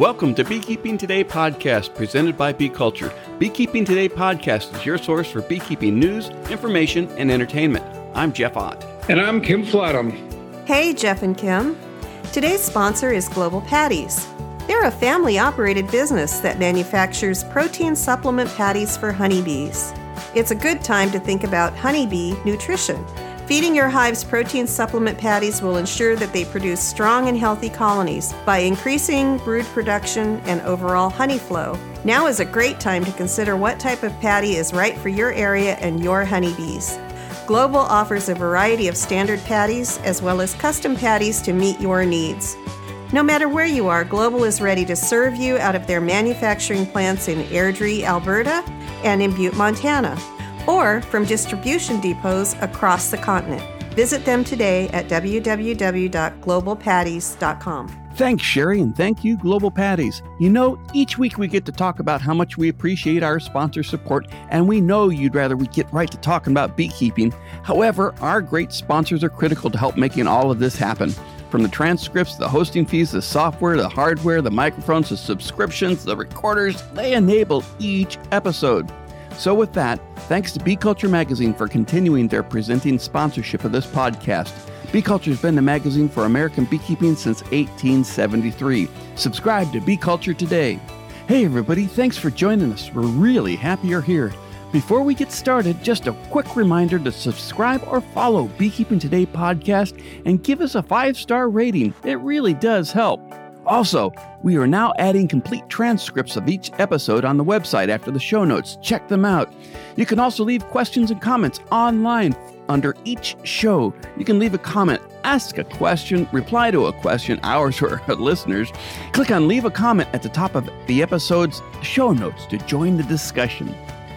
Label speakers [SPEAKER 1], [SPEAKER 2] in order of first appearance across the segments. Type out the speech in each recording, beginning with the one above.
[SPEAKER 1] Welcome to Beekeeping Today podcast presented by Bee Culture. Beekeeping Today podcast is your source for beekeeping news, information, and entertainment. I'm Jeff Ott.
[SPEAKER 2] And I'm Kim Flottum.
[SPEAKER 3] Hey, Jeff and Kim. Today's sponsor is Global Patties. They're a family operated business that manufactures protein supplement patties for honeybees. It's a good time to think about honeybee nutrition. Feeding your hives protein supplement patties will ensure that they produce strong and healthy colonies by increasing brood production and overall honey flow. Now is a great time to consider what type of patty is right for your area and your honeybees. Global offers a variety of standard patties as well as custom patties to meet your needs. No matter where you are, Global is ready to serve you out of their manufacturing plants in Airdrie, Alberta, and in Butte, Montana or from distribution depots across the continent. Visit them today at www.globalpatties.com.
[SPEAKER 1] Thanks, Sherry, and thank you, Global Patties. You know, each week we get to talk about how much we appreciate our sponsor support, and we know you'd rather we get right to talking about beekeeping. However, our great sponsors are critical to help making all of this happen. From the transcripts, the hosting fees, the software, the hardware, the microphones, the subscriptions, the recorders, they enable each episode. So, with that, thanks to Bee Culture Magazine for continuing their presenting sponsorship of this podcast. Bee Culture has been the magazine for American beekeeping since 1873. Subscribe to Bee Culture today. Hey, everybody, thanks for joining us. We're really happy you're here. Before we get started, just a quick reminder to subscribe or follow Beekeeping Today podcast and give us a five star rating. It really does help. Also, we are now adding complete transcripts of each episode on the website after the show notes. Check them out. You can also leave questions and comments online under each show. You can leave a comment, ask a question, reply to a question, ours or listeners. Click on Leave a Comment at the top of the episode's show notes to join the discussion.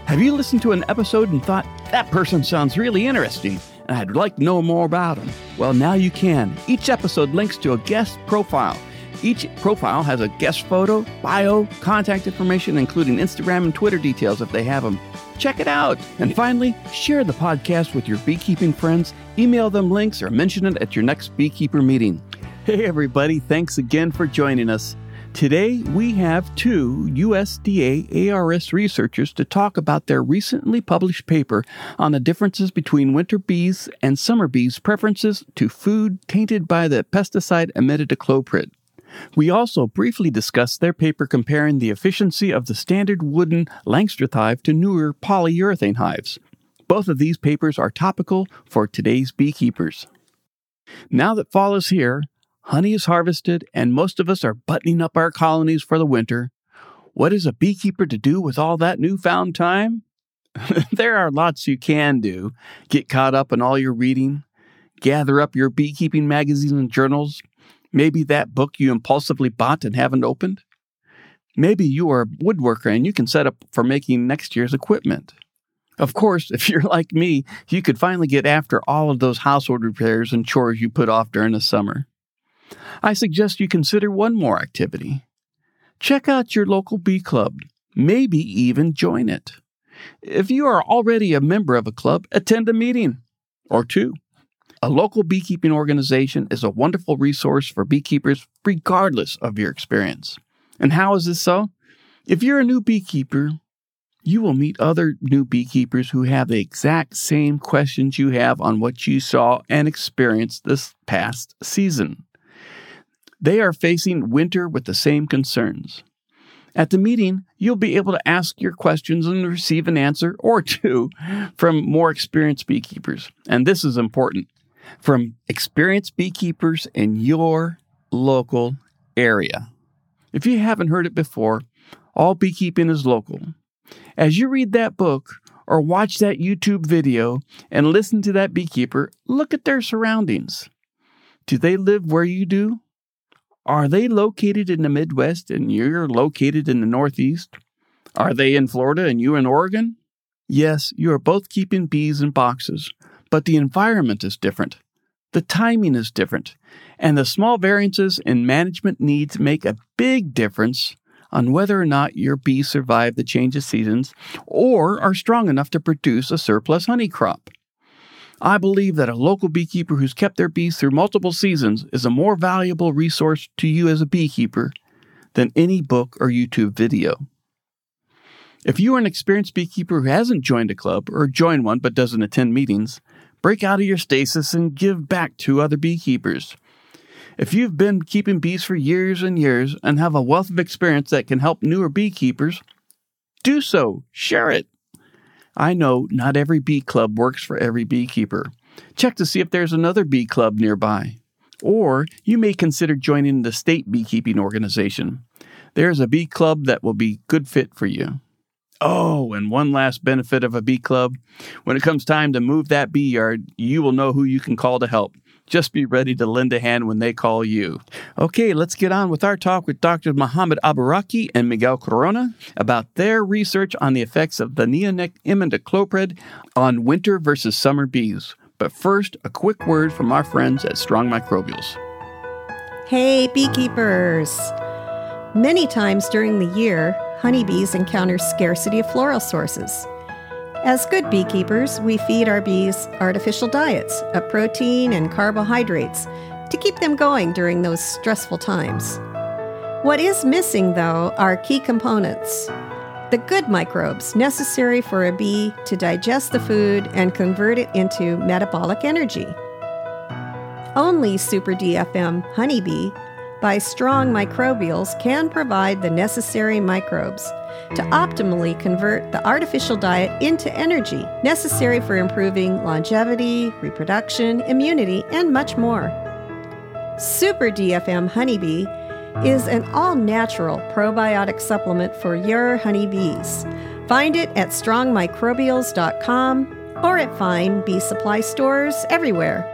[SPEAKER 1] Have you listened to an episode and thought, that person sounds really interesting? and I'd like to know more about them. Well, now you can. Each episode links to a guest profile. Each profile has a guest photo, bio, contact information, including Instagram and Twitter details if they have them. Check it out. And finally, share the podcast with your beekeeping friends, email them links, or mention it at your next beekeeper meeting. Hey, everybody, thanks again for joining us. Today, we have two USDA ARS researchers to talk about their recently published paper on the differences between winter bees and summer bees' preferences to food tainted by the pesticide imidacloprid. We also briefly discussed their paper comparing the efficiency of the standard wooden Langstroth hive to newer polyurethane hives. Both of these papers are topical for today's beekeepers. Now that fall is here, honey is harvested, and most of us are buttoning up our colonies for the winter. What is a beekeeper to do with all that newfound time? there are lots you can do. Get caught up in all your reading, gather up your beekeeping magazines and journals, Maybe that book you impulsively bought and haven't opened. Maybe you are a woodworker and you can set up for making next year's equipment. Of course, if you're like me, you could finally get after all of those household repairs and chores you put off during the summer. I suggest you consider one more activity. Check out your local bee club, maybe even join it. If you are already a member of a club, attend a meeting or two. A local beekeeping organization is a wonderful resource for beekeepers, regardless of your experience. And how is this so? If you're a new beekeeper, you will meet other new beekeepers who have the exact same questions you have on what you saw and experienced this past season. They are facing winter with the same concerns. At the meeting, you'll be able to ask your questions and receive an answer or two from more experienced beekeepers. And this is important from experienced beekeepers in your local area. If you haven't heard it before, all beekeeping is local. As you read that book or watch that YouTube video and listen to that beekeeper, look at their surroundings. Do they live where you do? Are they located in the Midwest and you're located in the Northeast? Are they in Florida and you in Oregon? Yes, you are both keeping bees in boxes, but the environment is different. The timing is different, and the small variances in management needs make a big difference on whether or not your bees survive the change of seasons or are strong enough to produce a surplus honey crop. I believe that a local beekeeper who's kept their bees through multiple seasons is a more valuable resource to you as a beekeeper than any book or YouTube video. If you are an experienced beekeeper who hasn't joined a club or joined one but doesn't attend meetings, break out of your stasis and give back to other beekeepers. If you've been keeping bees for years and years and have a wealth of experience that can help newer beekeepers, do so. Share it. I know not every bee club works for every beekeeper. Check to see if there's another bee club nearby. Or you may consider joining the state beekeeping organization. There's a bee club that will be good fit for you. Oh, and one last benefit of a bee club. When it comes time to move that bee yard, you will know who you can call to help. Just be ready to lend a hand when they call you. Okay, let's get on with our talk with Dr. Mohammed Alburaki and Miguel Corona about their research on the effects of the neonic imidacloprid on winter versus summer bees. But first, a quick word from our friends at Strong Microbials.
[SPEAKER 3] Hey, beekeepers! Many times during the year, honeybees encounter scarcity of floral sources. As good beekeepers, we feed our bees artificial diets of protein and carbohydrates to keep them going during those stressful times. What is missing, though, are key components the good microbes necessary for a bee to digest the food and convert it into metabolic energy. Only Super DFM honeybee by strong microbials can provide the necessary microbes to optimally convert the artificial diet into energy necessary for improving longevity, reproduction, immunity, and much more. Super DFM Honeybee is an all natural probiotic supplement for your honeybees. Find it at strongmicrobials.com or at fine bee supply stores everywhere.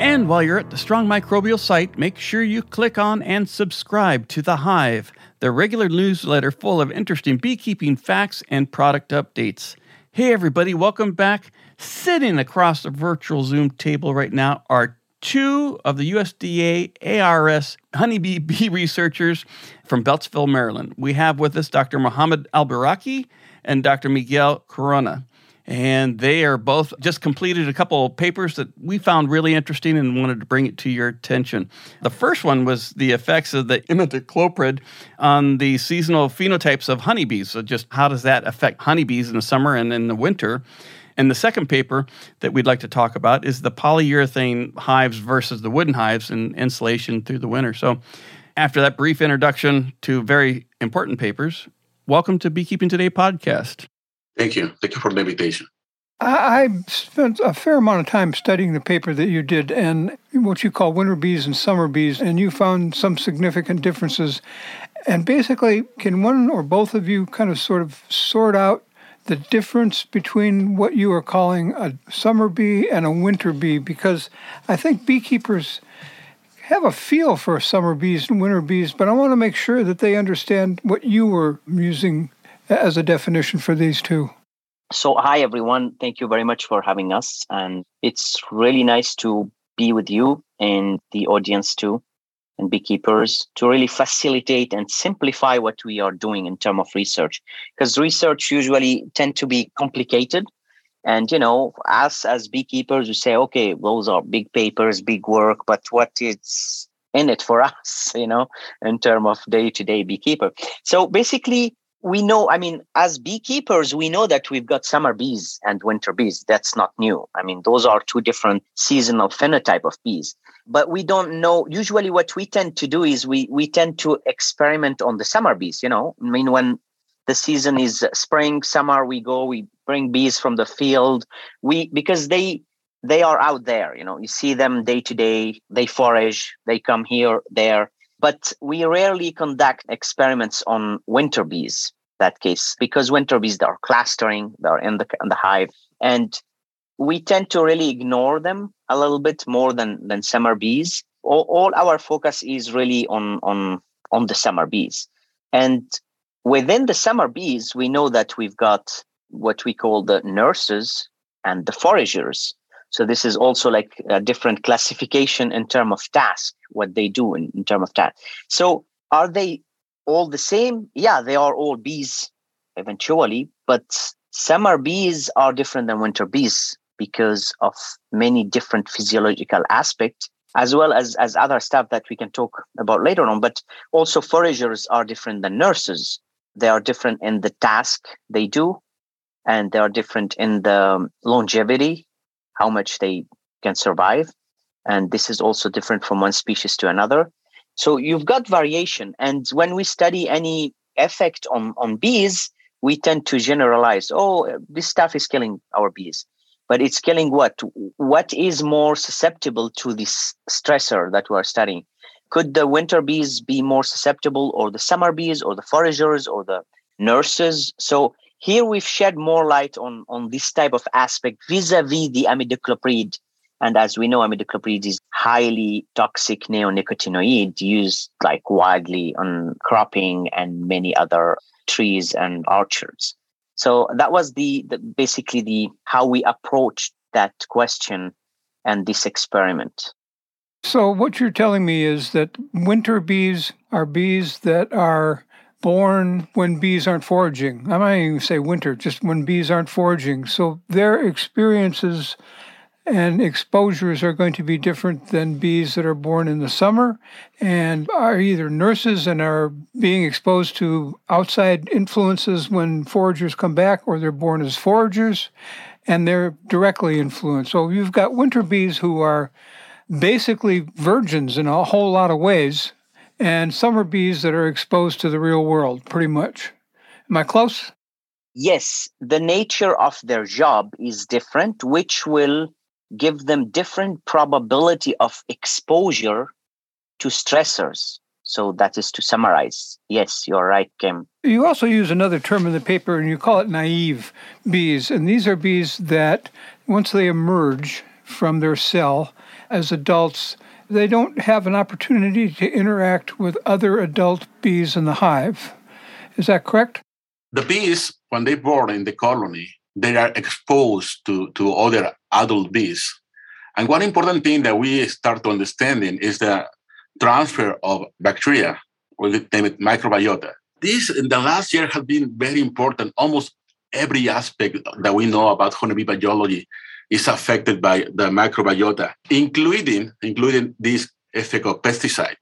[SPEAKER 1] And while you're at the Strong Microbial site, make sure you click on and subscribe to The Hive, the regular newsletter full of interesting beekeeping facts and product updates. Hey, everybody, welcome back. Sitting across the virtual Zoom table right now are two of the USDA ARS honeybee bee researchers from Beltsville, Maryland. We have with us Dr. Mohammed Alburaki and Dr. Miguel Corona and they are both just completed a couple of papers that we found really interesting and wanted to bring it to your attention. The first one was the effects of the imidacloprid on the seasonal phenotypes of honeybees. So, just how does that affect honeybees in the summer and in the winter? And the second paper that we'd like to talk about is the polyurethane hives versus the wooden hives and insulation through the winter. So, after that brief introduction to very important papers, welcome to Beekeeping Today podcast.
[SPEAKER 2] Thank you. Thank you for the invitation.
[SPEAKER 4] I spent a fair amount of time studying the paper that you did and what you call winter bees and summer bees, and you found some significant differences. And basically, can one or both of you kind of sort of sort out the difference between what you are calling a summer bee and a winter bee? Because I think beekeepers have a feel for summer bees and winter bees, but I want to make sure that they understand what you were using as a definition for these two?
[SPEAKER 5] So, hi everyone. Thank you very much for having us. And it's really nice to be with you and the audience too, and beekeepers to really facilitate and simplify what we are doing in terms of research. Because research usually tend to be complicated. And, you know, us as beekeepers, we say, okay, those are big papers, big work, but what is in it for us, you know, in terms of day to day beekeeper? So basically, we know i mean as beekeepers we know that we've got summer bees and winter bees. That's not new. I mean those are two different seasonal phenotype of bees. But we don't know usually what we tend to do is we we tend to experiment on the summer bees you know. I mean when the season is spring summer we go we bring bees from the field. We because they they are out there you know. You see them day to day they forage they come here there but we rarely conduct experiments on winter bees, that case, because winter bees, they're clustering, they're in the, in the hive. And we tend to really ignore them a little bit more than, than summer bees. All, all our focus is really on, on, on the summer bees. And within the summer bees, we know that we've got what we call the nurses and the foragers. So this is also like a different classification in terms of task, what they do in, in terms of task. So are they all the same? Yeah, they are all bees eventually, but summer bees are different than winter bees because of many different physiological aspects as well as, as other stuff that we can talk about later on. But also, foragers are different than nurses. They are different in the task they do, and they are different in the longevity, how much they can survive. And this is also different from one species to another. So you've got variation. And when we study any effect on, on bees, we tend to generalize, oh, this stuff is killing our bees but it's killing what? What is more susceptible to this stressor that we are studying? Could the winter bees be more susceptible, or the summer bees, or the foragers, or the nurses? So here we've shed more light on, on this type of aspect vis-a-vis the imidacloprid. And as we know, imidacloprid is highly toxic neonicotinoid used like widely on cropping and many other trees and orchards. So that was the, the basically the how we approached that question and this experiment.
[SPEAKER 4] So what you're telling me is that winter bees are bees that are born when bees aren't foraging. I might even say winter, just when bees aren't foraging. So their experiences and exposures are going to be different than bees that are born in the summer and are either nurses and are being exposed to outside influences when foragers come back, or they're born as foragers and they're directly influenced. So you've got winter bees who are basically virgins in a whole lot of ways, and summer bees that are exposed to the real world, pretty much. Am I close?
[SPEAKER 5] Yes, the nature of their job is different, which will give them different probability of exposure to stressors. So that is to summarize. Yes, you're right, Kim.
[SPEAKER 4] You also use another term in the paper and you call it naive bees. And these are bees that once they emerge from their cell as adults, they don't have an opportunity to interact with other adult bees in the hive. Is that correct?
[SPEAKER 2] The bees, when they're born in the colony, they are exposed to, to other adult bees. And one important thing that we start to understanding is the transfer of bacteria, we name it microbiota. This in the last year has been very important. Almost every aspect that we know about honeybee biology is affected by the microbiota, including including this effect of pesticide.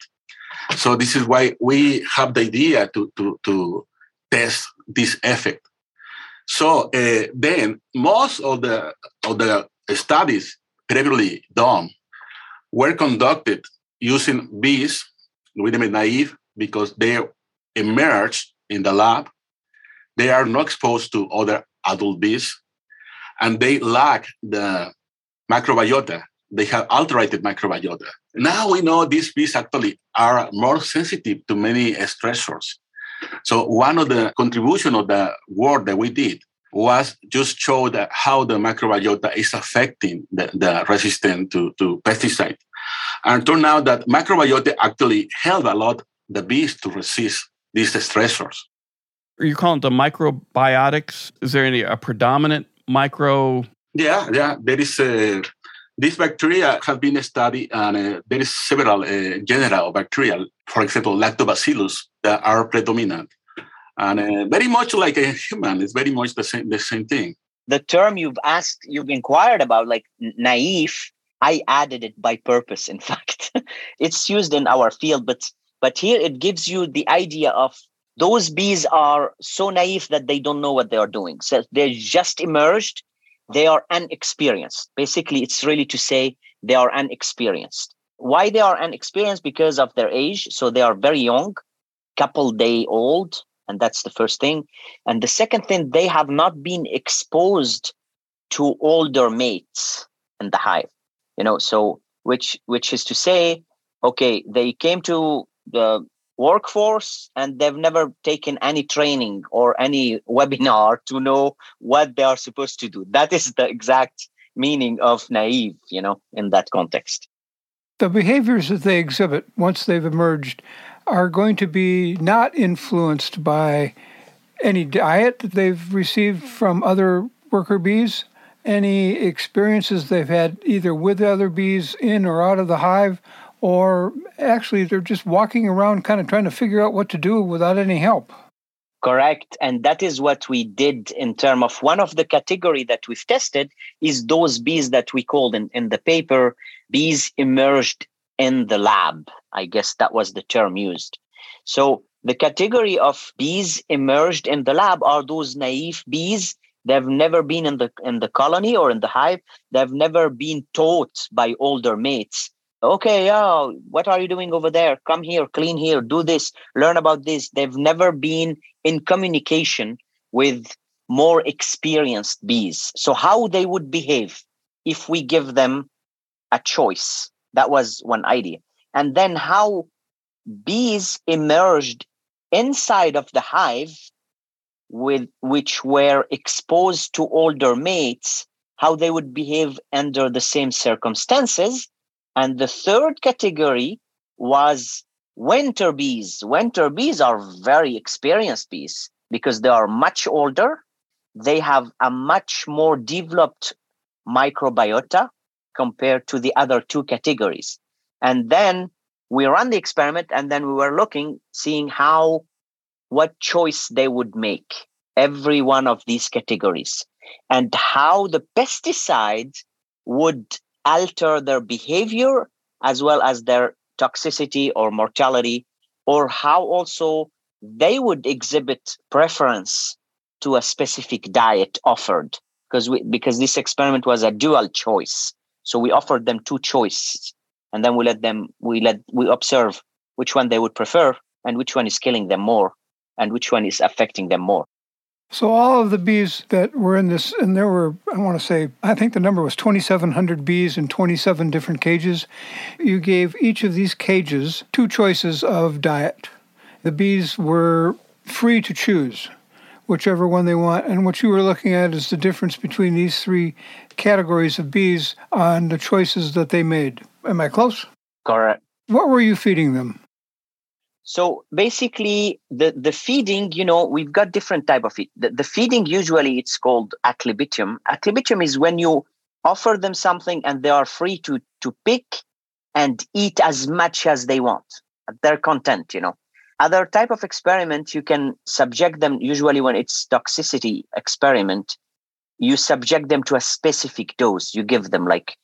[SPEAKER 2] So this is why we have the idea to, to, to test this effect. So uh, then most of the of the studies previously done were conducted using bees with them naive because they emerged in the lab. They are not exposed to other adult bees and they lack the microbiota. They have altered microbiota. Now we know these bees actually are more sensitive to many stressors. So one of the contribution of the work that we did was just show that how the microbiota is affecting the, the resistance to, to pesticide. And turned out that microbiota actually help a lot the bees to resist these stressors.
[SPEAKER 1] Are you calling the microbiotics? Is there any a predominant micro?
[SPEAKER 2] Yeah, yeah. There is a, this bacteria has been studied, and uh, there is several uh, genera of bacteria. For example, lactobacillus that are predominant and uh, very much like a human it's very much the same the same thing
[SPEAKER 5] the term you've asked you've inquired about like naive i added it by purpose in fact it's used in our field but but here it gives you the idea of those bees are so naive that they don't know what they are doing. So they're just emerged. They are unexperienced. Basically it's really to say they are unexperienced. Why they are unexperienced? Because of their age. So they are very young couple day old and that's the first thing. And the second thing they have not been exposed to older mates in the hive you know so which which is to say okay they came to the workforce and they've never taken any training or any webinar to know what they are supposed to do. That is the exact meaning of naive you know in that context.
[SPEAKER 4] The behaviors that they exhibit once they've emerged are going to be not influenced by any diet that they've received from other worker bees, any experiences they've had either with other bees in or out of the hive, or actually they're just walking around kind of trying to figure out what to do without any help.
[SPEAKER 5] Correct. And that is what we did in terms of one of the category that we've tested is those bees that we called in, in the paper bees emerged in the lab. I guess that was the term used. So the category of bees emerged in the lab are those naive bees. They've never been in the in the colony or in the hive. They've never been taught by older mates. Okay, yeah, what are you doing over there? Come here, clean here, do this, learn about this. They've never been in communication with more experienced bees. So how they would behave if we give them a choice. That was one idea. And then how bees emerged inside of the hive with which were exposed to older mates how they would behave under the same circumstances and the third category was winter bees. Winter bees are very experienced bees because they are much older. They have a much more developed microbiota compared to the other two categories. And then we ran the experiment and then we were looking seeing how what choice they would make every one of these categories and how the pesticides would alter their behavior as well as their toxicity or mortality or how also they would exhibit preference to a specific diet offered. Because we because this experiment was a dual choice. So we offered them two choices and then we let them we let we observe which one they would prefer and which one is killing them more and which one is affecting them more
[SPEAKER 4] so all of the bees that were in this and there were i want to say i think the number was 2700 bees in 27 different cages you gave each of these cages two choices of diet the bees were free to choose whichever one they want. And what you were looking at is the difference between these three categories of bees on the choices that they made. Am I close?
[SPEAKER 5] Correct.
[SPEAKER 4] What were you feeding them?
[SPEAKER 5] So basically, the, the feeding, you know, we've got different type of feed. The, the feeding usually it's called ad libitum. Acclibitum is when you offer them something and they are free to to pick and eat as much as they want. They're content, you know. Other type of experiment, you can subject them usually when it's toxicity experiment, you subject them to a specific dose. You give them like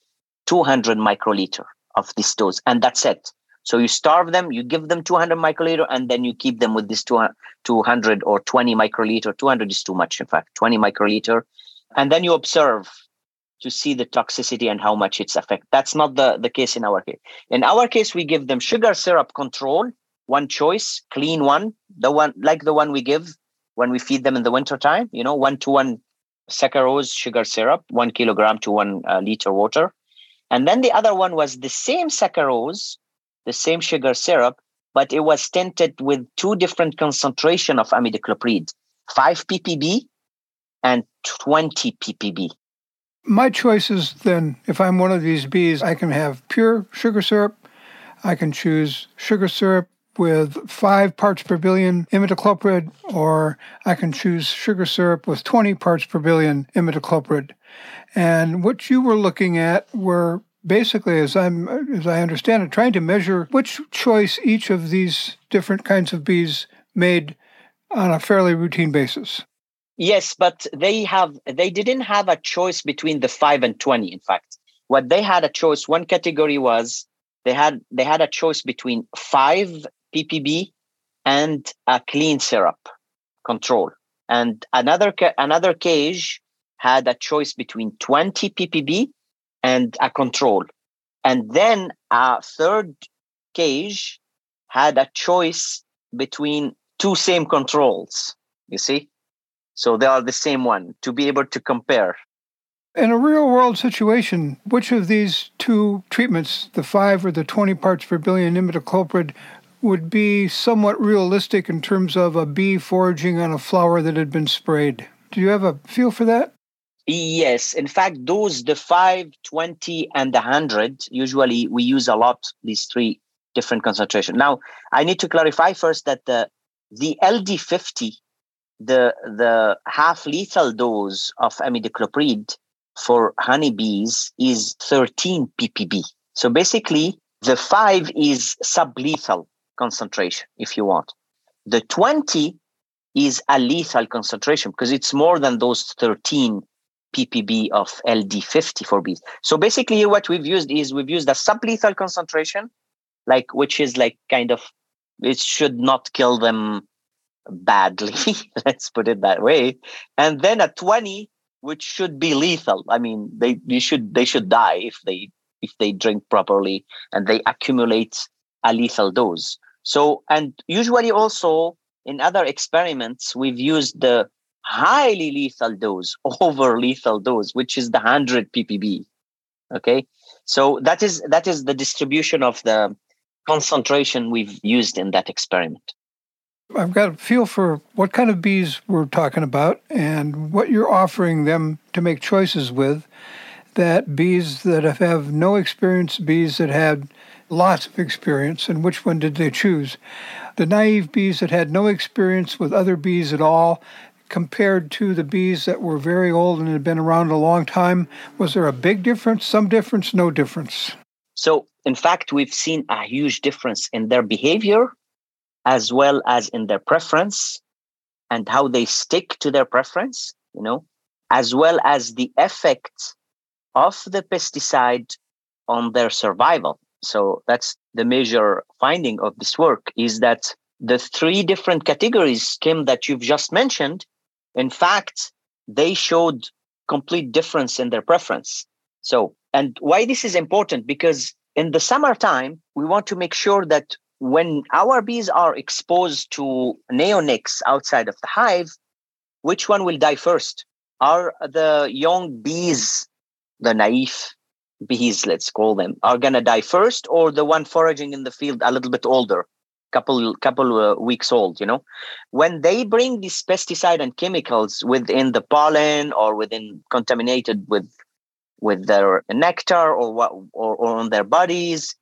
[SPEAKER 5] 200 microliter of this dose, and that's it. So you starve them, you give them 200 microliter, and then you keep them with this 200 or 20 microliter. 200 is too much, in fact, 20 microliter. And then you observe to see the toxicity and how much it's affect. That's not the, the case in our case. In our case, we give them sugar syrup control, one choice, clean one, the one like the one we give when we feed them in the winter time, you know, one to one saccharose sugar syrup, one kilogram to one uh, liter water. And then the other one was the same saccharose, the same sugar syrup, but it was tinted with two different concentration of imidacloprid, 5 ppb and 20 ppb.
[SPEAKER 4] My choices then, if I'm one of these bees, I can have pure sugar syrup. I can choose sugar syrup with 5 parts per billion imidacloprid, or I can choose sugar syrup with 20 parts per billion imidacloprid. And what you were looking at were basically, as I'm as I understand it, trying to measure which choice each of these different kinds of bees made on a fairly routine basis.
[SPEAKER 5] Yes, but they have they didn't have a choice between the five and twenty. In fact, what they had a choice. One category was they had they had a choice between five ppb and a clean syrup control, and another another cage had a choice between 20 ppb and a control. And then a third cage had a choice between two same controls, you see? So they are the same one to be able to compare.
[SPEAKER 4] In a real world situation, which of these two treatments, the 5 or the 20 parts per billion imidacloprid, would be somewhat realistic in terms of a bee foraging on a flower that had been sprayed? Do you have a feel for that?
[SPEAKER 5] Yes, in fact, those the 5, 20, and the 100, usually we use a lot these three different concentration. Now, I need to clarify first that the the LD50, the the half lethal dose of imidacloprid for honeybees is 13 ppb. So basically, the 5 is sublethal concentration if you want. The 20 is a lethal concentration because it's more than those 13 ppb of LD50 for bees. So basically, what we've used is we've used a sublethal concentration like which is like kind of it should not kill them badly let's put it that way. And then a 20 which should be lethal. I mean they you should they should die if they if they drink properly and they accumulate a lethal dose. So and usually also in other experiments we've used the highly lethal dose over lethal dose which is the 100 ppb okay so that is that is the distribution of the concentration we've used in that experiment
[SPEAKER 4] I've got a feel for what kind of bees we're talking about and what you're offering them to make choices with. That bees that have no experience, bees that had lots of experience, and which one did they choose? The naive bees that had no experience with other bees at all, compared to the bees that were very old and had been around a long time, was there a big difference, some difference, no difference?
[SPEAKER 5] So, in fact, we've seen a huge difference in their behavior as well as in their preference and how they stick to their preference, you know, as well as the effect of the pesticide on their survival. So that's the major finding of this work is that the three different categories, Kim, that you've just mentioned, in fact, they showed complete difference in their preference. So, and why this is important? Because in the summertime, we want to make sure that when our bees are exposed to neonics outside of the hive, which one will die first? Are the young bees, the naive bees, let's call them, are gonna die first, or the one foraging in the field a little bit older, couple couple uh, weeks old? You know, when they bring these pesticide and chemicals within the pollen or within contaminated with with their nectar or what or, or on their bodies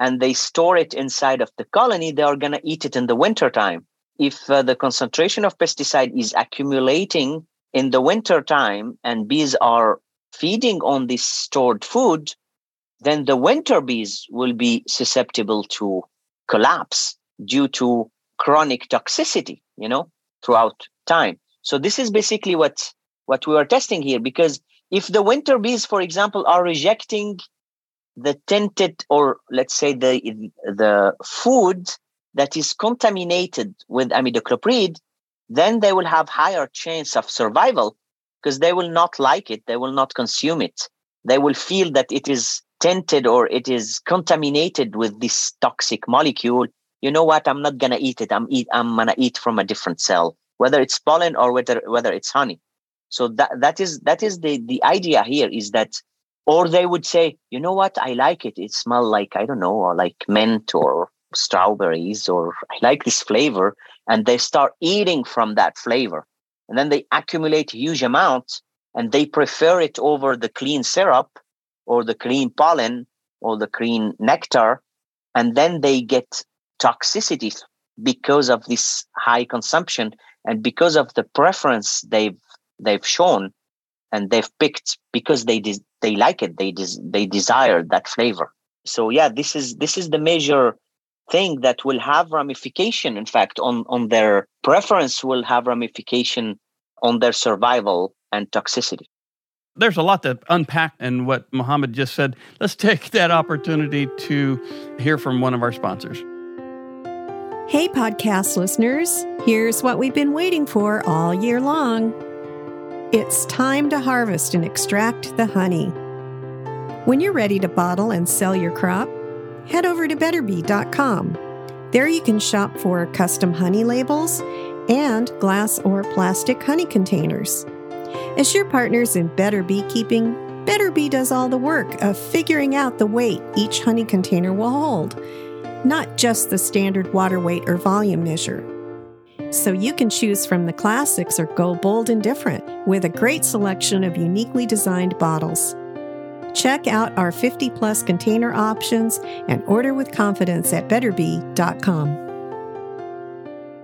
[SPEAKER 5] and they store it inside of the colony, they are going to eat it in the winter time. If uh, the concentration of pesticide is accumulating in the winter time and bees are feeding on this stored food, then the winter bees will be susceptible to collapse due to chronic toxicity, you know, throughout time. So this is basically what what we are testing here because if the winter bees, for example, are rejecting the tinted or let's say the the food that is contaminated with imidacloprid then they will have higher chance of survival because they will not like it they will not consume it they will feel that it is tinted or it is contaminated with this toxic molecule you know what? I'm not gonna eat it. I'm eat i'm gonna eat from a different cell whether it's pollen or whether whether it's honey. So that that is that is the the idea here is that or they would say you know what? I like it. It smells like i don't know or like mint or strawberries or i like this flavor and they start eating from that flavor. And then they accumulate huge amounts and they prefer it over the clean syrup or the clean pollen or the clean nectar and then they get toxicity because of this high consumption and because of the preference they've they've shown and they've picked because they de- they like it they des- they desire that flavor so yeah this is this is the major thing that will have ramification in fact on on their preference will have ramification on their survival and toxicity
[SPEAKER 1] there's a lot to unpack in what Mohammed just said. Let's take that opportunity to hear from one of our sponsors.
[SPEAKER 3] Hey, podcast listeners, here's what we've been waiting for all year long. It's time to harvest and extract the honey. When you're ready to bottle and sell your crop, head over to betterbee.com. There you can shop for custom honey labels and glass or plastic honey containers. As your partners in better beekeeping, Better Bee does all the work of figuring out the weight each honey container will hold, not just the standard water weight or volume measure. So you can choose from the classics or go bold and different with a great selection of uniquely designed bottles. Check out our 50 plus container options and order with confidence at betterbee.com.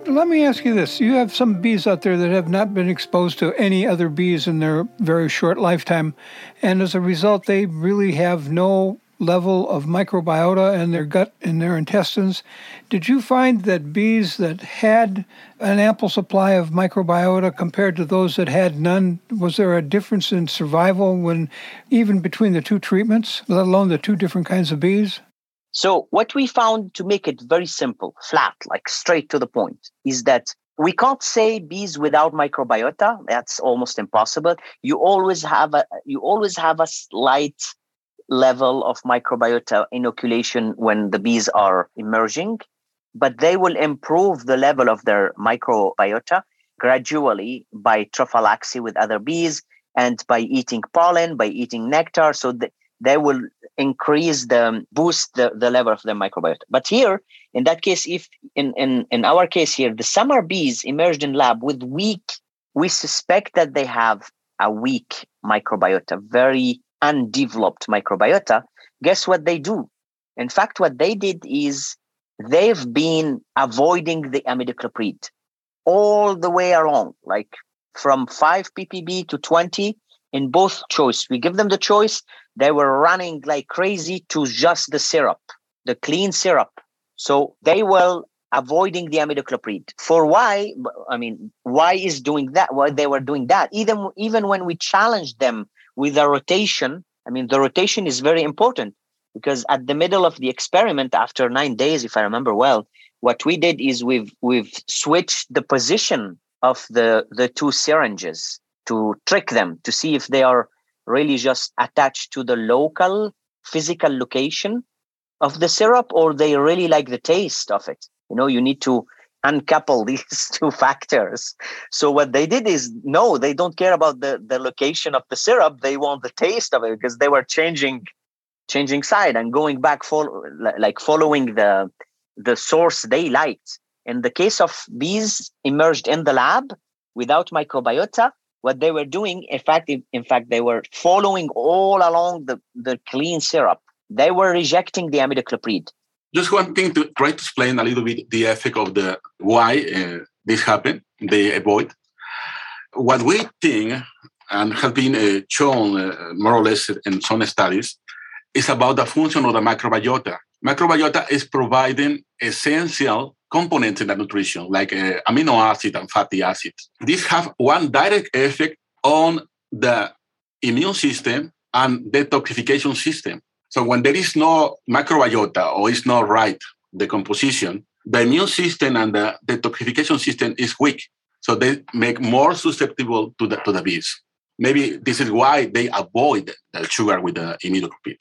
[SPEAKER 4] Let me ask you this. You have some bees out there that have not been exposed to any other bees in their very short lifetime, and as a result, they really have no level of microbiota in their gut in their intestines. Did you find that bees that had an ample supply of microbiota compared to those that had none, was there a difference in survival when even between the two treatments, let alone the two different kinds of bees?
[SPEAKER 5] So, what we found to make it very simple, flat, like straight to the point, is that we can't say bees without microbiota. That's almost impossible. You always have a you always have a slight level of microbiota inoculation when the bees are emerging, but they will improve the level of their microbiota gradually by trophallaxis with other bees and by eating pollen, by eating nectar. So th- they will increase the boost the, the level of the microbiota. But here, in that case, if in, in, in our case here, the summer bees emerged in lab with weak, we suspect that they have a weak microbiota, very undeveloped microbiota. Guess what they do? In fact, what they did is they've been avoiding the imidacloprid all the way along, like from 5 ppb to 20 in both choice. We give them the choice. They were running like crazy to just the syrup, the clean syrup. So they were avoiding the imidacloprid. For why? I mean, why is doing that? Why they were doing that? Even even when we challenged them with a rotation, I mean, the rotation is very important because at the middle of the experiment, after nine days, if I remember well, what we did is we've we've switched the position of the the two syringes to trick them to see if they are really just attached to the local physical location of the syrup or they really like the taste of it. You know you need to uncouple these two factors. So what they did is no they don't care about the the location of the syrup. They want the taste of it because they were changing changing side and going back follow, like following the the source they liked. In the case of bees emerged in the lab without microbiota what they were doing in fact in fact they were following all along the, the clean syrup. They were rejecting the imidacloprid
[SPEAKER 2] just one thing to try to explain a little bit the effect of the why uh, this happened they avoid what we think and has been uh, shown uh, more or less in some studies is about the function of the microbiota microbiota is providing essential components in the nutrition, like uh, amino acid and fatty acids. These have one direct effect on the immune system and detoxification system. So when there is no microbiota or it's not right, the composition, the immune system and the detoxification system is weak. So they make more susceptible to the, to the bees. Maybe this is why they avoid the sugar with the imidacloprid.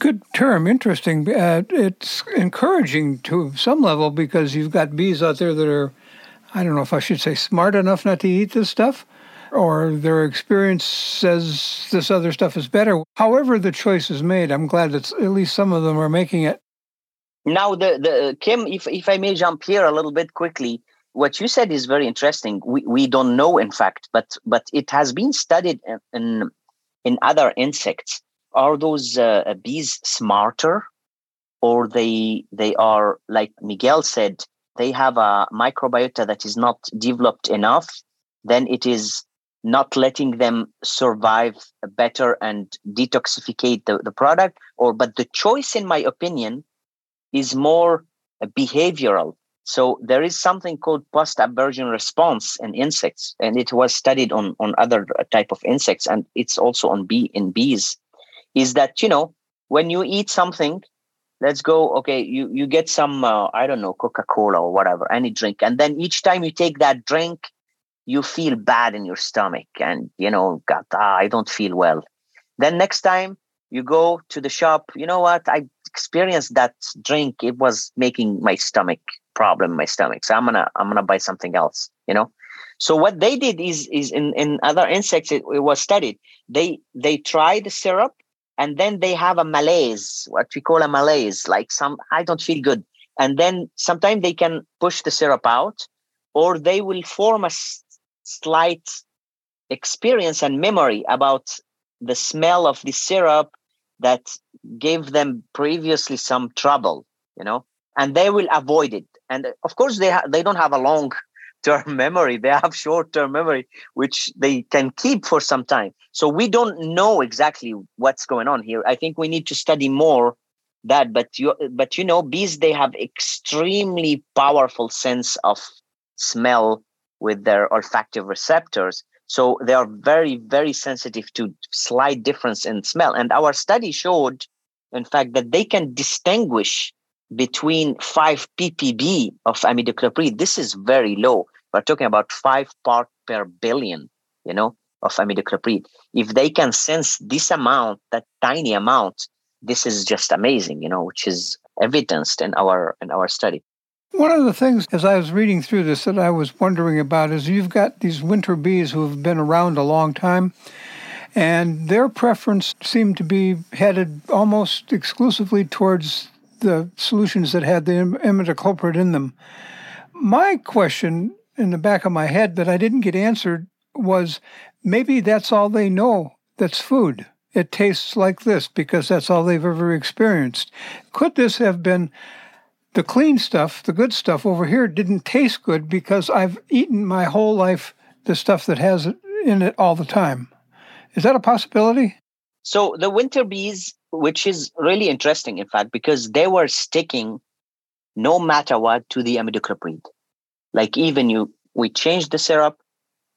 [SPEAKER 4] Good term, interesting. Uh, it's encouraging to some level because you've got bees out there that are, I don't know if I should say smart enough not to eat this stuff, or their experience says this other stuff is better. However, the choice is made, I'm glad that at least some of them are making it.
[SPEAKER 5] Now, the, the Kim, if, if I may jump here a little bit quickly, what you said is very interesting. We, we don't know, in fact, but but it has been studied in in other insects are those uh, bees smarter or they they are like miguel said they have a microbiota that is not developed enough then it is not letting them survive better and detoxificate the, the product or but the choice in my opinion is more behavioral. So there is something called post aversion response in insects and it was studied on on other type of insects and it's also on bee in bees is that you know when you eat something let's go okay you you get some uh, i don't know coca-cola or whatever any drink and then each time you take that drink you feel bad in your stomach and you know god ah, i don't feel well. Then next time you go to the shop you know what? I experienced that drink. It was making my stomach problem my stomach. So i'm gonna i'm gonna buy something else you know? So what they did is is in in other insects it, it was studied. They they tried the syrup and then they have a malaise what we call a malaise like some i don't feel good. And then sometimes they can push the syrup out or they will form a slight experience and memory about the smell of the syrup that gave them previously some trouble you know and they will avoid it and uh, of course they ha- they don't have a long term memory they have short term memory which they can keep for some time so we don't know exactly what's going on here. I think we need to study more that. But you, but you know, bees they have extremely powerful sense of smell with their olfactive receptors. So they are very, very sensitive to slight difference in smell. And our study showed in fact, that they can distinguish between 5 ppb of imidacloprid. This is very low. We're talking about 5 part per billion, you know, of imidacloprid. If they can sense this amount, that tiny amount, this is just amazing, you know, which is evidenced in our in our study.
[SPEAKER 4] One of the things, as I was reading through this, that I was wondering about is you've got these winter bees who have been around a long time, and their preference seemed to be headed almost exclusively towards the solutions that had the imidacloprid in them. My question in the back of my head that I didn't get answered was maybe that's all they know that's food. It tastes like this because that's all they've ever experienced. Could this have been the clean stuff, the good stuff over here didn't taste good because I've eaten my whole life the stuff that has it in it all the time. Is that a possibility?
[SPEAKER 5] So the winter bees, which is really interesting, in fact, because they were sticking no matter what to the imidacloprid. Like even you, we changed the syrup,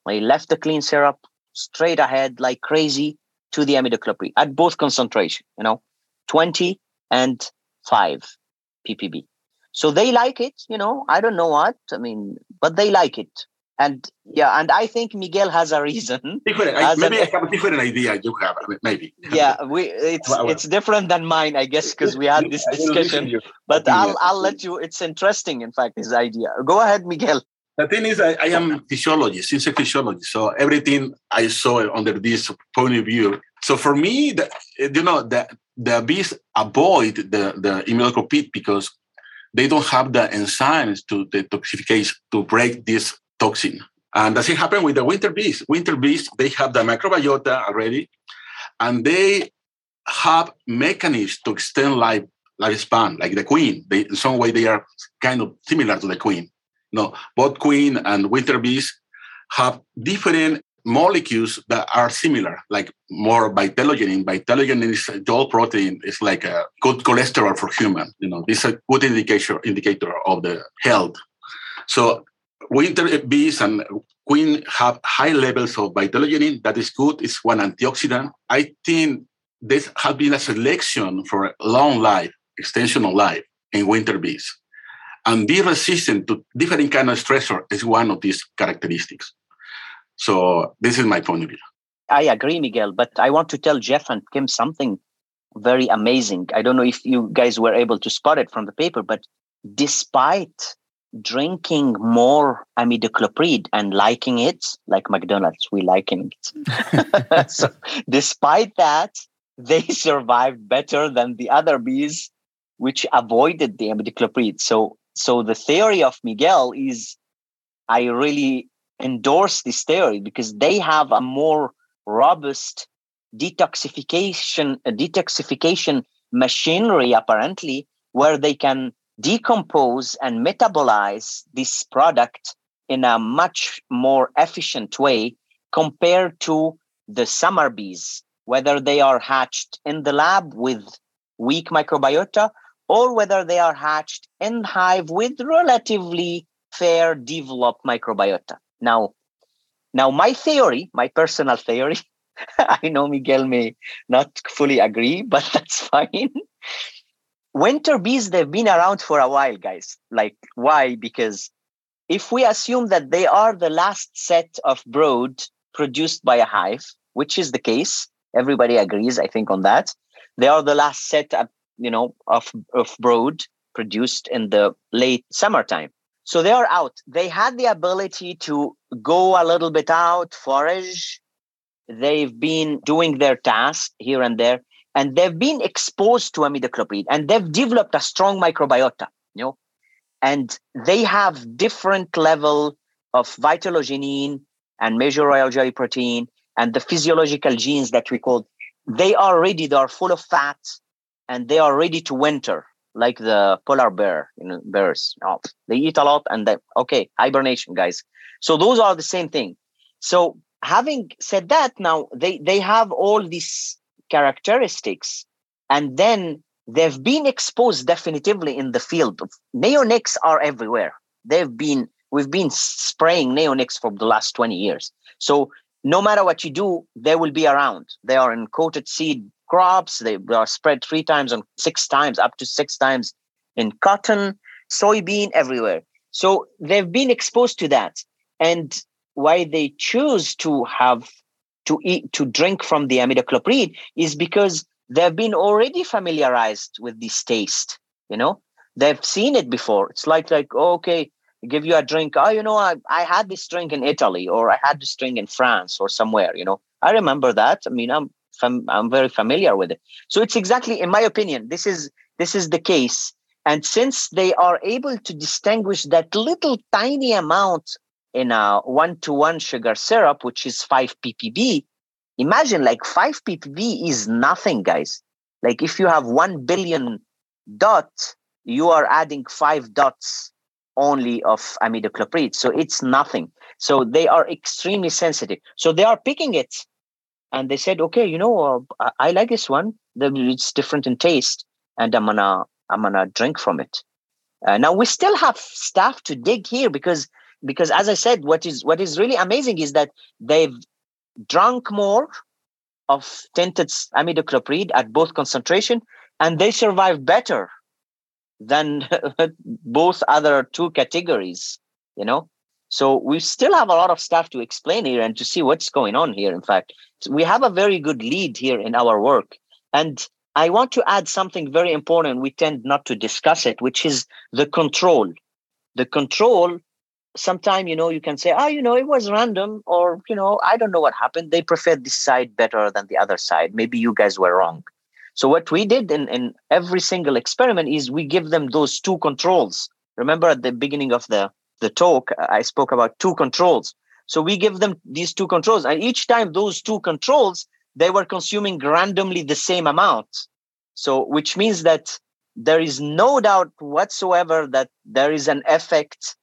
[SPEAKER 5] we left the clean syrup straight ahead like crazy to the imidacloprid at both concentration, you know, 20 and 5 ppb. So they like it, you know. I don't know what I mean, but they like it, and yeah, and I think Miguel has a reason.
[SPEAKER 2] Different, maybe have a different idea. You have maybe.
[SPEAKER 5] Yeah, we it's well, it's different than mine, I guess, because we had this discussion. But I'll I'll let you. It's interesting, in fact, his idea. Go ahead, Miguel.
[SPEAKER 2] The thing is, I, I am physiologist, a physiologist. So everything I saw under this point of view. So for me, the, you know, the the bees avoid the the imidacloprid because they don't have the enzymes to detoxification to break this toxin. And that's it happened with the winter bees. Winter bees, they have the microbiota already, and they have mechanisms to extend life lifespan, like the queen. They, in some way, they are kind of similar to the queen. No, both queen and winter bees have different molecules that are similar, like more vitellogenin. Vitellogenin is a dual protein. It's like a good cholesterol for human. You know, this is a good indicator indicator of the health. So winter bees and queen have high levels of vitellogenin. That is good. It's one antioxidant. I think this has been a selection for long life, extension of life in winter bees. And be resistant to different kind of stressor is one of these characteristics. So this is my point of view.
[SPEAKER 5] I agree, Miguel, but I want to tell Jeff and Kim something very amazing. I don't know if you guys were able to spot it from the paper, but despite drinking more imidacloprid and liking it, like McDonald's, we liking it. so despite that, they survived better than the other bees, which avoided the imidacloprid. So, so the theory of Miguel is, I really endorse this theory because they have a more robust detoxification detoxification machinery apparently where they can decompose and metabolize this product in a much more efficient way compared to the summer bees whether they are hatched in the lab with weak microbiota or whether they are hatched in hive with relatively fair developed microbiota now, now my theory, my personal theory, I know Miguel may not fully agree, but that's fine. Winter bees, they've been around for a while, guys. Like, why? Because if we assume that they are the last set of brood produced by a hive, which is the case, everybody agrees, I think, on that. They are the last set, of, you know, of, of brood produced in the late summertime. So they are out. They had the ability to go a little bit out, forage. They've been doing their task here and there, and they've been exposed to imidacloprid, and they've developed a strong microbiota. You know, and they have different level of vitellogenin and major royal jelly protein and the physiological genes that we call. They are ready. They are full of fat, and they are ready to winter like the polar bear, you know, bears. Oh, they eat a lot and they okay, hibernation, guys. So those are the same thing. So having said that, now they they have all these characteristics, and then they've been exposed definitively in the field. Neonics are everywhere. They've been we've been spraying neonics for the last 20 years. So no matter what you do, they will be around. They are in coated seed crops. They are spread three times and six times, up to six times in cotton, soybean, everywhere. So they've been exposed to that. And why they choose to have to eat to drink from the imidacloprid is because they've been already familiarized with this taste. You know, they've seen it before. It's like like oh, okay, give you a drink. Oh, you know, I, I had this drink in Italy or I had this drink in France or somewhere. You know, I remember that. I mean, I'm fam- I'm very familiar with it. So it's exactly, in my opinion, this is this is the case. And since they are able to distinguish that little tiny amount in a one-to-one sugar syrup, which is five ppb, imagine like five ppb is nothing, guys. Like if you have one billion dots, you are adding five dots only of imidacloprid. So it's nothing. So they are extremely sensitive. So they are picking it and they said, okay, you know, uh, I like this one. It's different in taste, and I'm gonna I'm gonna drink from it. Uh, now we still have stuff to dig here because because as I said, what is what is really amazing is that they've drunk more of tinted imidacloprid at both concentration, and they survive better than both other two categories. You know, so we still have a lot of stuff to explain here and to see what's going on here. In fact, we have a very good lead here in our work. And I want to add something very important. We tend not to discuss it, which is the control. The control, sometimes, you know, you can say, oh, you know, it was random, or, you know, I don't know what happened. They preferred this side better than the other side. Maybe you guys were wrong. So what we did in, in every single experiment is we give them those two controls. Remember at the beginning of the the talk, I spoke about two controls. So we give them these two controls, and each time those two controls, they were consuming randomly the same amount. So, which means that there is no doubt whatsoever that there is an effect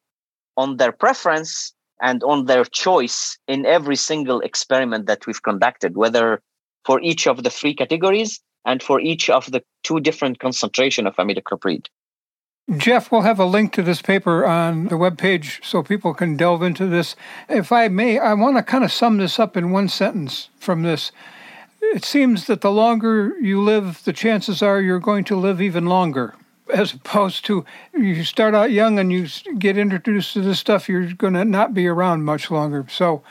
[SPEAKER 5] on their preference and on their choice in every single experiment that we've conducted, whether for each of the three categories and for each of the two different concentration of imidacloprid.
[SPEAKER 4] Jeff, we'll have a link to this paper on the webpage so people can delve into this. If I may, I want to kind of sum this up in one sentence from this. It seems that the longer you live, the chances are you're going to live even longer, as opposed to you start out young and you get introduced to this stuff, you're going to not be around much longer. So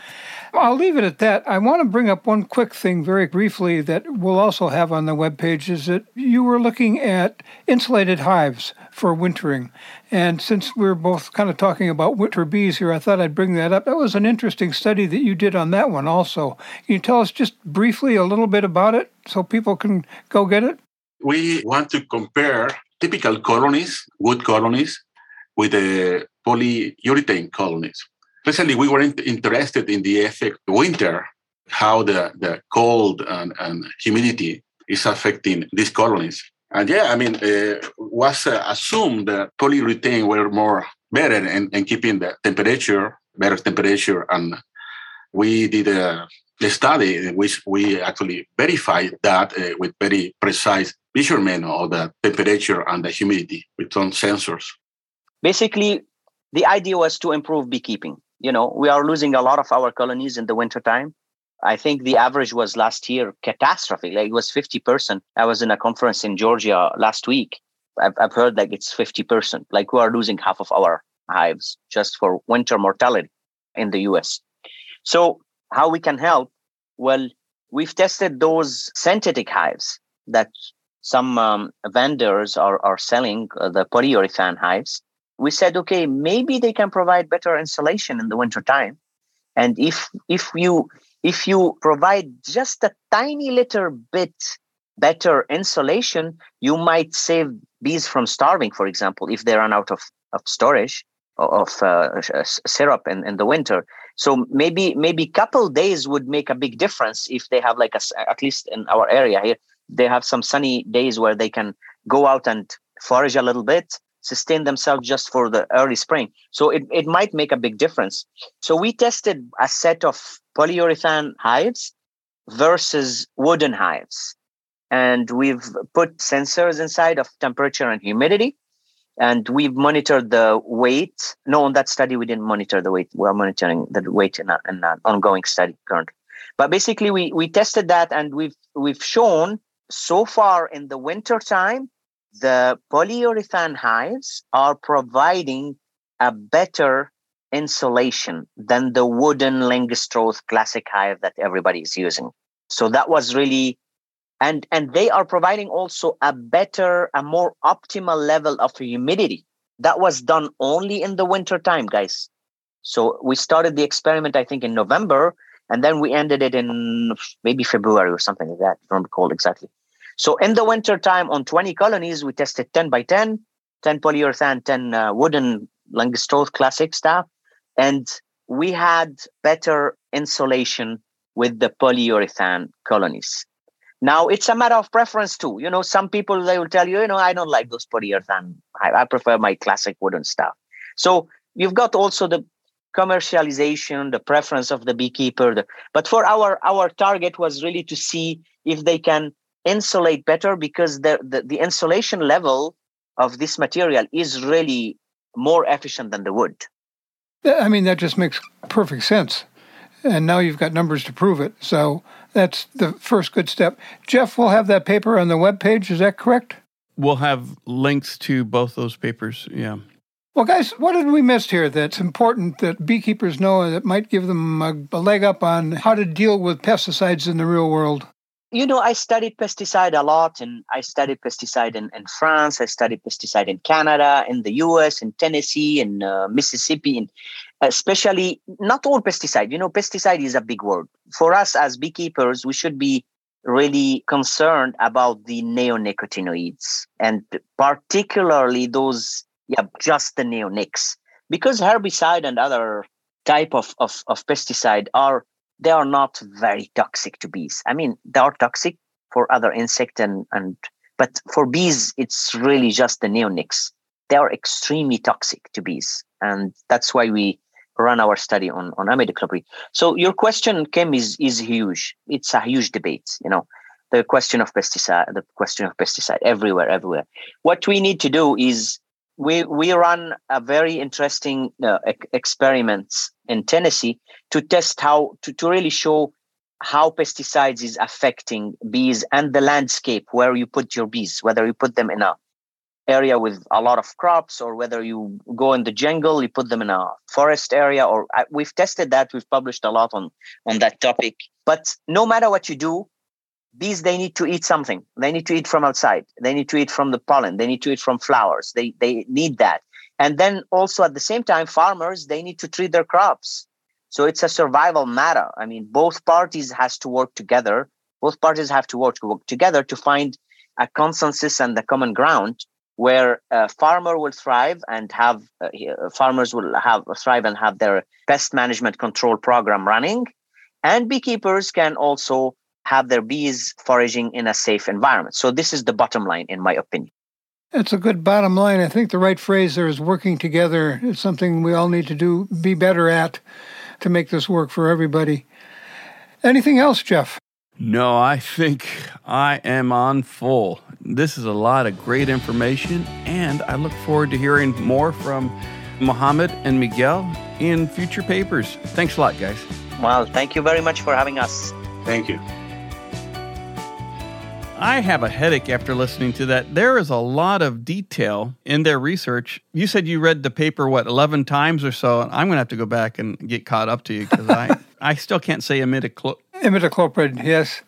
[SPEAKER 4] I'll leave it at that. I want to bring up one quick thing very briefly that we'll also have on the webpage is that you were looking at insulated hives for wintering. And since we're both kind of talking about winter bees here, I thought I'd bring that up. That was an interesting study that you did on that one also. Can you tell us just briefly a little bit about it so people can go get it?
[SPEAKER 2] We want to compare typical colonies, wood colonies, with the polyurethane colonies recently we were interested in the effect winter, how the, the cold and, and humidity is affecting these colonies. And yeah, I mean, uh, was uh, assumed that polyurethane were more better in, in keeping the temperature, better temperature. And we did a, a study which we actually verified that uh, with very precise measurement of the temperature and the humidity with some sensors.
[SPEAKER 5] Basically, the idea was to improve beekeeping you know, we are losing a lot of our colonies in the wintertime. I think the average was last year catastrophic. Like it was 50%. I was in a conference in Georgia last week. I've, I've heard like it's 50%. Like we are losing half of our hives just for winter mortality in the US. So how we can help? Well, we've tested those synthetic hives that some um, vendors are, are selling, uh, the polyurethane hives we said, okay, maybe they can provide better insulation in the winter time. And if if you if you provide just a tiny little bit better insulation, you might save bees from starving, for example, if they run out of, of storage of uh, syrup in, in the winter. So maybe maybe couple days would make a big difference if they have like a, at least in our area here, they have some sunny days where they can go out and forage a little bit sustain themselves just for the early spring. So it, it might make a big difference. So we tested a set of polyurethane hives versus wooden hives. And we've put sensors inside of temperature and humidity. And we've monitored the weight. No, on that study, we didn't monitor the weight. We're monitoring the weight in, in an ongoing study currently. But basically, we, we tested that and we've, we've shown so far in the winter time, the polyurethane hives are providing a better insulation than the wooden Langstroth classic hive that everybody is using. So that was really and and they are providing also a better a more optimal level of humidity. That was done only in the winter time guys. So we started the experiment i think in november and then we ended it in maybe february or something like that. I don't recall exactly. So in the winter time on 20 colonies we tested 10 by 10 10 polyurethane 10 uh, wooden Langstroth classic stuff. And we had better insulation with the polyurethane colonies now it's a matter of preference too. You know, some people they will tell you, you know, I don't like those polyurethane. I, I prefer my classic wooden stuff. So you've got also the commercialization, the preference of the beekeeper. The, but for our our target was really to see if they can insulate better because the, the, the insulation level of this material is really more efficient than the wood.
[SPEAKER 4] I mean, that just makes perfect sense. And now you've got numbers to prove it. So that's the first good step. Jeff, we'll have that paper on the web page. Is that correct?
[SPEAKER 1] We'll have links to both those papers. Yeah.
[SPEAKER 4] Well, guys, what did we miss here that's important that beekeepers know and that might give them a, a leg up on how to deal with pesticides in the real world?
[SPEAKER 5] you know, I studied pesticide a lot, and I studied pesticide in, in France. I studied pesticide in Canada, in the U.S., in Tennessee, in uh, Mississippi, and especially not all pesticide. You know, pesticide is a big word for us as beekeepers. We should be really concerned about the neonicotinoids, and particularly those, yeah, just the neonics, because herbicide and other type of, of, of pesticide are they are not very toxic to bees. I mean, they are toxic for other insect and, and but for bees, it's really just the neonics. They are extremely toxic to bees. And that's why we run our study on, on imidacloprid. So your question, Kim, is is huge. It's a huge debate, you know. The question of pesticide, the question of pesticide everywhere, everywhere. What we need to do is we we run a very interesting uh, experiments in Tennessee to test how to, to really show how pesticides is affecting bees and the landscape where you put your bees, whether you put them in a area with a lot of crops or whether you go in the jungle, you put them in a forest area. Or uh, we've tested that. We've published a lot on on that topic. But no matter what you do, bees they need to eat something they need to eat from outside they need to eat from the pollen they need to eat from flowers they they need that and then also at the same time farmers they need to treat their crops so it's a survival matter i mean both parties has to work together both parties have to work, work together to find a consensus and the common ground where a farmer will thrive and have uh, farmers will have thrive and have their pest management control program running and beekeepers can also have their bees foraging in a safe environment. So this is the bottom line, in my opinion.
[SPEAKER 4] That's a good bottom line. I think the right phrase there is working together. It's something we all need to do, be better at to make this work for everybody. Anything else, Jeff?
[SPEAKER 1] No, I think I am on full. This is a lot of great information, and I look forward to hearing more from Mohammed and Miguel in future papers. Thanks a lot, guys.
[SPEAKER 5] Well, thank you very much for having us.
[SPEAKER 2] Thank you.
[SPEAKER 1] I have a headache after listening to that. There is a lot of detail in their research. You said you read the paper, what, 11 times or so? I'm going to have to go back and get caught up to you because I, I still can't say imidacloprid.
[SPEAKER 4] Imidacloprid, yes.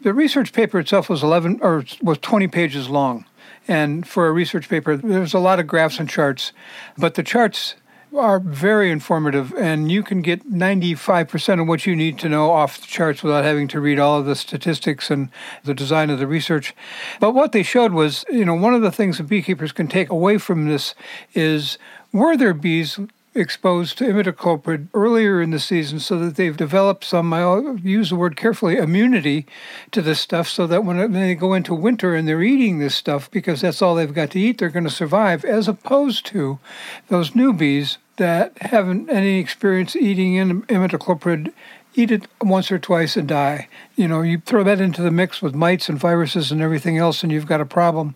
[SPEAKER 4] The research paper itself was 11 or was 20 pages long. And for a research paper, there's a lot of graphs and charts. But the charts are very informative, and you can get 95% of what you need to know off the charts without having to read all of the statistics and the design of the research. But what they showed was, you know, one of the things that beekeepers can take away from this is were there bees exposed to imidacloprid earlier in the season so that they've developed some, I'll use the word carefully, immunity to this stuff so that when they go into winter and they're eating this stuff because that's all they've got to eat, they're going to survive, as opposed to those newbies that haven't any experience eating in imidacloprid eat it once or twice and die. You know, you throw that into the mix with mites and viruses and everything else, and you've got a problem.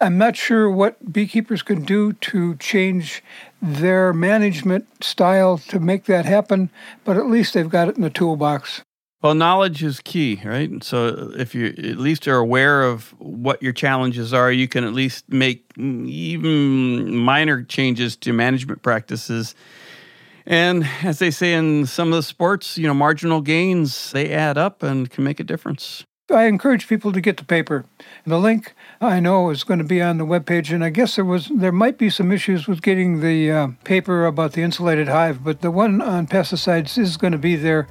[SPEAKER 4] I'm not sure what beekeepers can do to change their management style to make that happen, but at least they've got it in the toolbox.
[SPEAKER 1] Well, knowledge is key, right? So if you at least are aware of what your challenges are, you can at least make even minor changes to management practices. And as they say in some of the sports, you know, marginal gains, they add up and can make a difference.
[SPEAKER 4] I encourage people to get the paper. The link I know is going to be on the webpage, and I guess there was there might be some issues with getting the uh, paper about the insulated hive, but the one on pesticides is going to be there.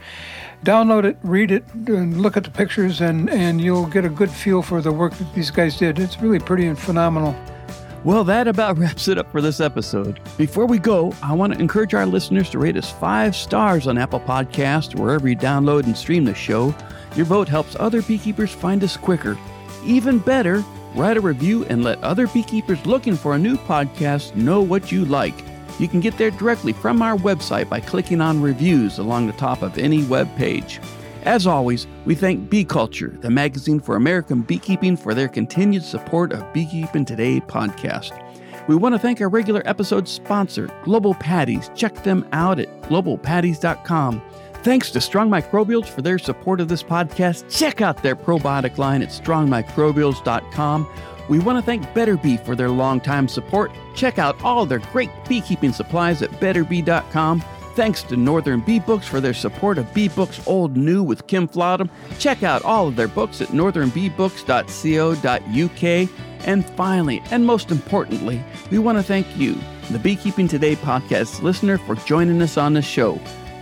[SPEAKER 4] Download it, read it, and look at the pictures, and and you'll get a good feel for the work that these guys did. It's really pretty and phenomenal.
[SPEAKER 1] Well, that about wraps it up for this episode. Before we go, I want to encourage our listeners to rate us five stars on Apple Podcast, wherever you download and stream the show. Your vote helps other beekeepers find us quicker. Even better, write a review and let other beekeepers looking for a new podcast know what you like. You can get there directly from our website by clicking on reviews along the top of any web page. As always, we thank Bee Culture, the magazine for American beekeeping, for their continued support of Beekeeping Today podcast. We want to thank our regular episode sponsor, Global Patties. Check them out at globalpatties.com. Thanks to Strong Microbials for their support of this podcast. Check out their probiotic line at strongmicrobials.com. We want to thank Better Bee for their longtime support. Check out all their great beekeeping supplies at betterbee.com. Thanks to Northern Bee Books for their support of Bee Books Old New with Kim Flottum. Check out all of their books at northernbeebooks.co.uk. And finally, and most importantly, we want to thank you, the Beekeeping Today podcast listener, for joining us on the show.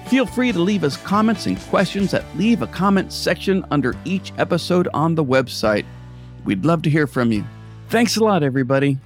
[SPEAKER 1] Feel free to leave us comments and questions at Leave a Comment section under each episode on the website. We'd love to hear from you. Thanks a lot, everybody.